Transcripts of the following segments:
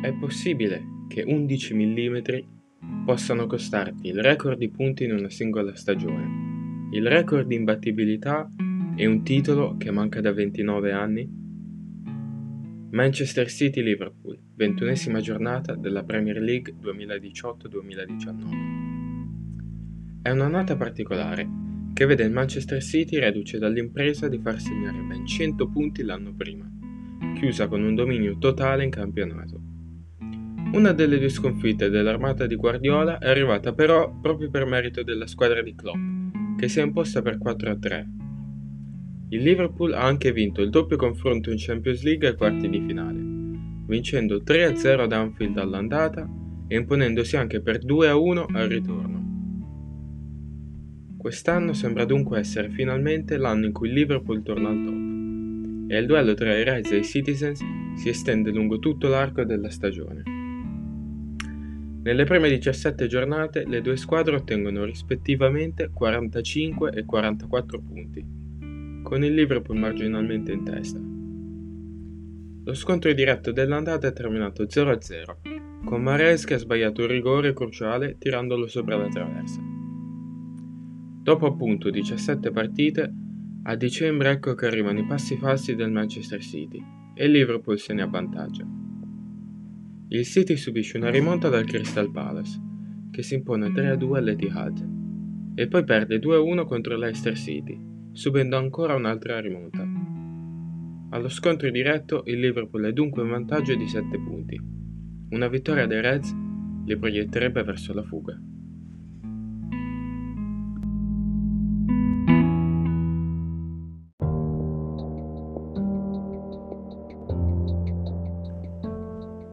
È possibile che 11 mm possano costarti il record di punti in una singola stagione, il record di imbattibilità e un titolo che manca da 29 anni? Manchester City-Liverpool, ventunesima giornata della Premier League 2018-2019. È un'annata particolare che vede il Manchester City reduce dall'impresa di far segnare ben 100 punti l'anno prima, chiusa con un dominio totale in campionato. Una delle due sconfitte dell'armata di Guardiola è arrivata però proprio per merito della squadra di Klopp, che si è imposta per 4-3. Il Liverpool ha anche vinto il doppio confronto in Champions League ai quarti di finale, vincendo 3-0 ad Anfield all'andata e imponendosi anche per 2-1 al ritorno. Quest'anno sembra dunque essere finalmente l'anno in cui il Liverpool torna al top e il duello tra i Reds e i Citizens si estende lungo tutto l'arco della stagione. Nelle prime 17 giornate le due squadre ottengono rispettivamente 45 e 44 punti, con il Liverpool marginalmente in testa. Lo scontro diretto dell'andata è terminato 0-0, con Mares che ha sbagliato un rigore cruciale tirandolo sopra la traversa. Dopo appunto 17 partite, a dicembre ecco che arrivano i passi falsi del Manchester City e il Liverpool se ne avvantaggia. Il City subisce una rimonta dal Crystal Palace, che si impone 3-2 all'Etihad, e poi perde 2-1 contro Leicester City, subendo ancora un'altra rimonta. Allo scontro diretto il Liverpool è dunque in vantaggio di 7 punti. Una vittoria dei Reds li proietterebbe verso la fuga.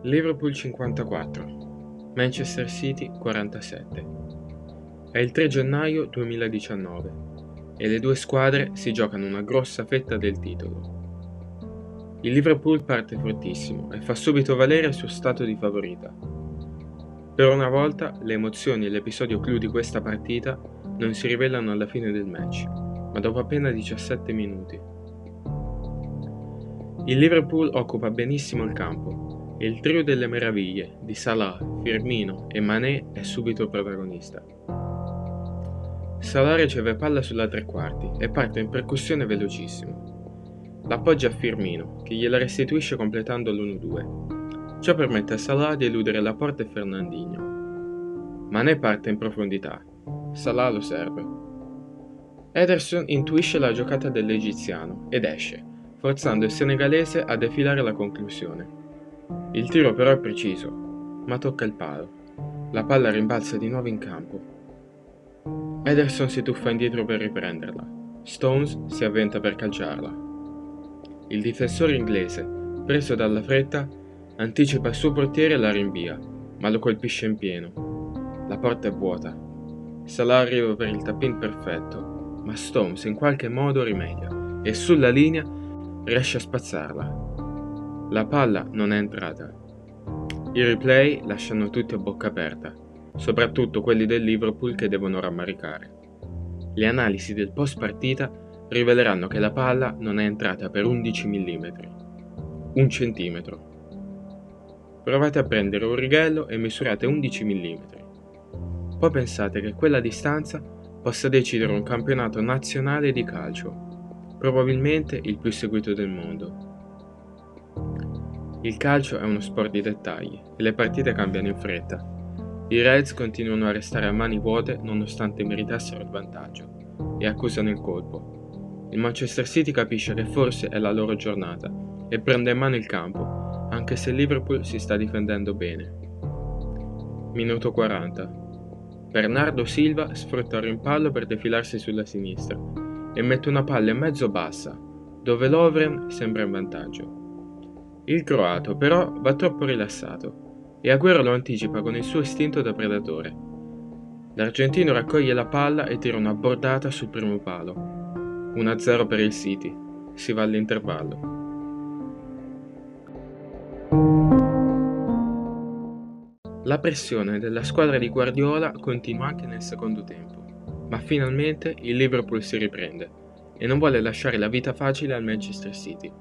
Liverpool 54, Manchester City 47. È il 3 gennaio 2019 e le due squadre si giocano una grossa fetta del titolo. Il Liverpool parte fortissimo e fa subito valere il suo stato di favorita. Per una volta le emozioni e l'episodio clou di questa partita non si rivelano alla fine del match, ma dopo appena 17 minuti. Il Liverpool occupa benissimo il campo il trio delle meraviglie di Salah, Firmino e Mané è subito protagonista. Salah riceve palla sulla tre quarti e parte in percussione velocissimo. L'appoggia a Firmino, che gliela restituisce completando l'1-2. Ciò permette a Salah di eludere la porta e Fernandinho. Mané parte in profondità. Salah lo serve. Ederson intuisce la giocata dell'egiziano ed esce, forzando il senegalese a defilare la conclusione. Il tiro però è preciso, ma tocca il palo. La palla rimbalza di nuovo in campo. Ederson si tuffa indietro per riprenderla. Stones si avventa per calciarla. Il difensore inglese, preso dalla fretta, anticipa il suo portiere e la rinvia, ma lo colpisce in pieno. La porta è vuota. Salah arriva per il tap-in perfetto, ma Stones in qualche modo rimedia e sulla linea riesce a spazzarla. La palla non è entrata. I replay lasciano tutti a bocca aperta, soprattutto quelli del Liverpool che devono rammaricare. Le analisi del post partita riveleranno che la palla non è entrata per 11 mm, un centimetro. Provate a prendere un righello e misurate 11 mm. Poi pensate che quella distanza possa decidere un campionato nazionale di calcio, probabilmente il più seguito del mondo. Il calcio è uno sport di dettagli e le partite cambiano in fretta. I Reds continuano a restare a mani vuote nonostante meritassero il vantaggio e accusano il colpo. Il Manchester City capisce che forse è la loro giornata e prende in mano il campo, anche se Liverpool si sta difendendo bene. Minuto 40. Bernardo Silva sfrutta il rimpallo per defilarsi sulla sinistra e mette una palla in mezzo bassa, dove Lovren sembra in vantaggio. Il croato però va troppo rilassato e Agüero lo anticipa con il suo istinto da predatore. L'argentino raccoglie la palla e tira una bordata sul primo palo. 1-0 per il City. Si va all'intervallo. La pressione della squadra di Guardiola continua anche nel secondo tempo, ma finalmente il Liverpool si riprende e non vuole lasciare la vita facile al Manchester City.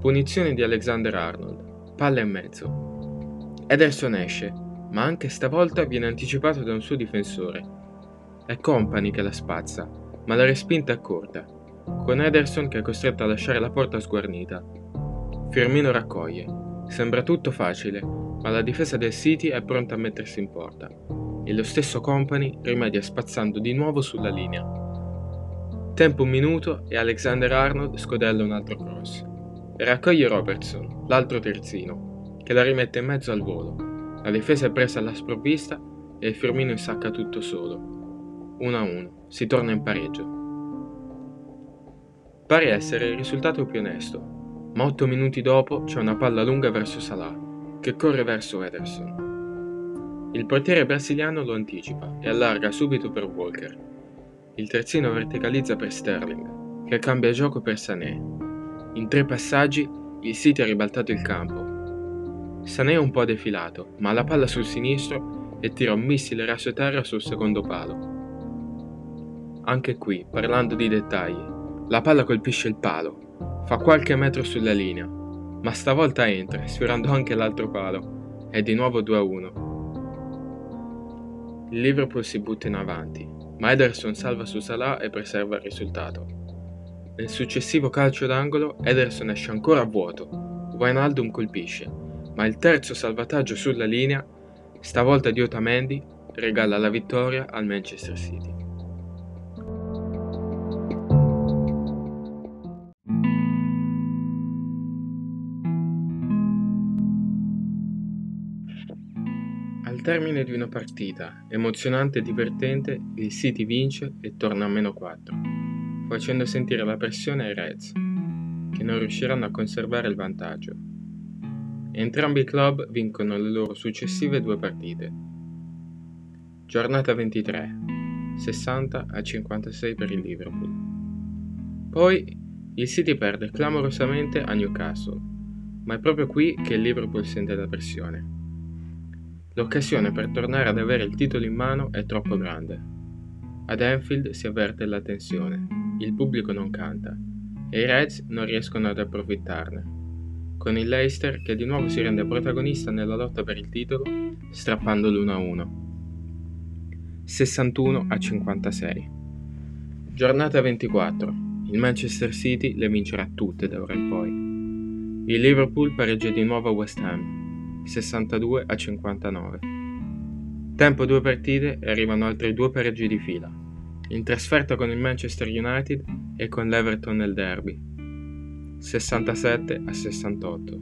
Punizione di Alexander Arnold. Palla e mezzo. Ederson esce, ma anche stavolta viene anticipato da un suo difensore. È Company che la spazza, ma la respinta è corta, con Ederson che è costretto a lasciare la porta sguarnita. Firmino raccoglie. Sembra tutto facile, ma la difesa del City è pronta a mettersi in porta e lo stesso Company rimedia spazzando di nuovo sulla linea. Tempo un minuto e Alexander Arnold scodella un altro cross. Raccoglie Robertson, l'altro terzino, che la rimette in mezzo al volo. La difesa è presa alla sprovvista e il Firmino insacca tutto solo. 1-1, si torna in pareggio. Pare essere il risultato più onesto, ma 8 minuti dopo c'è una palla lunga verso Salah, che corre verso Ederson. Il portiere brasiliano lo anticipa e allarga subito per Walker. Il terzino verticalizza per Sterling, che cambia gioco per Sané. In tre passaggi il City ha ribaltato il campo. Sané un po' defilato, ma la palla sul sinistro e tira un missile raso terra sul secondo palo. Anche qui, parlando di dettagli, la palla colpisce il palo, fa qualche metro sulla linea, ma stavolta entra, sfiorando anche l'altro palo. È di nuovo 2-1. Il Liverpool si butta in avanti, ma Ederson salva su Salah e preserva il risultato. Nel successivo calcio d'angolo Ederson esce ancora a vuoto, Wijnaldum colpisce, ma il terzo salvataggio sulla linea, stavolta di Otamendi, regala la vittoria al Manchester City. termine di una partita emozionante e divertente, il City vince e torna a meno 4, facendo sentire la pressione ai Reds, che non riusciranno a conservare il vantaggio. Entrambi i club vincono le loro successive due partite. Giornata 23, 60 a 56 per il Liverpool. Poi il City perde clamorosamente a Newcastle, ma è proprio qui che il Liverpool sente la pressione. L'occasione per tornare ad avere il titolo in mano è troppo grande. Ad Anfield si avverte la tensione, il pubblico non canta e i Reds non riescono ad approfittarne, con il Leicester che di nuovo si rende protagonista nella lotta per il titolo strappando l'1-1. 61 a 56. Giornata 24. Il Manchester City le vincerà tutte da ora in poi. Il Liverpool pareggia di nuovo a West Ham 62 a 59. Tempo due partite e arrivano altri due pareggi di fila, in trasferta con il Manchester United e con l'Everton nel derby, 67 a 68.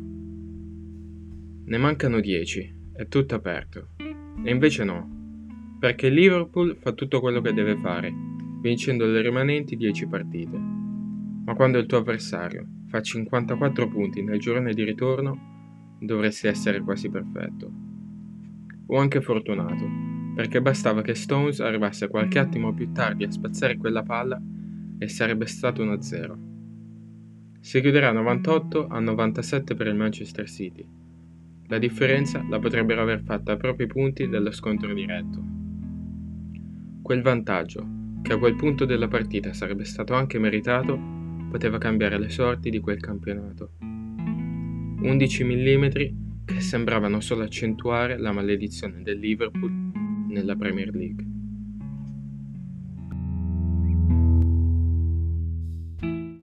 Ne mancano 10, è tutto aperto. E invece no, perché Liverpool fa tutto quello che deve fare, vincendo le rimanenti 10 partite. Ma quando il tuo avversario fa 54 punti nel girone di ritorno, dovresti essere quasi perfetto. O anche fortunato, perché bastava che Stones arrivasse qualche attimo più tardi a spazzare quella palla e sarebbe stato 1-0. Si chiuderà 98 a 97 per il Manchester City. La differenza la potrebbero aver fatta a propri punti dello scontro diretto. Quel vantaggio, che a quel punto della partita sarebbe stato anche meritato, poteva cambiare le sorti di quel campionato. 11 mm che sembravano solo accentuare la maledizione del Liverpool nella Premier League.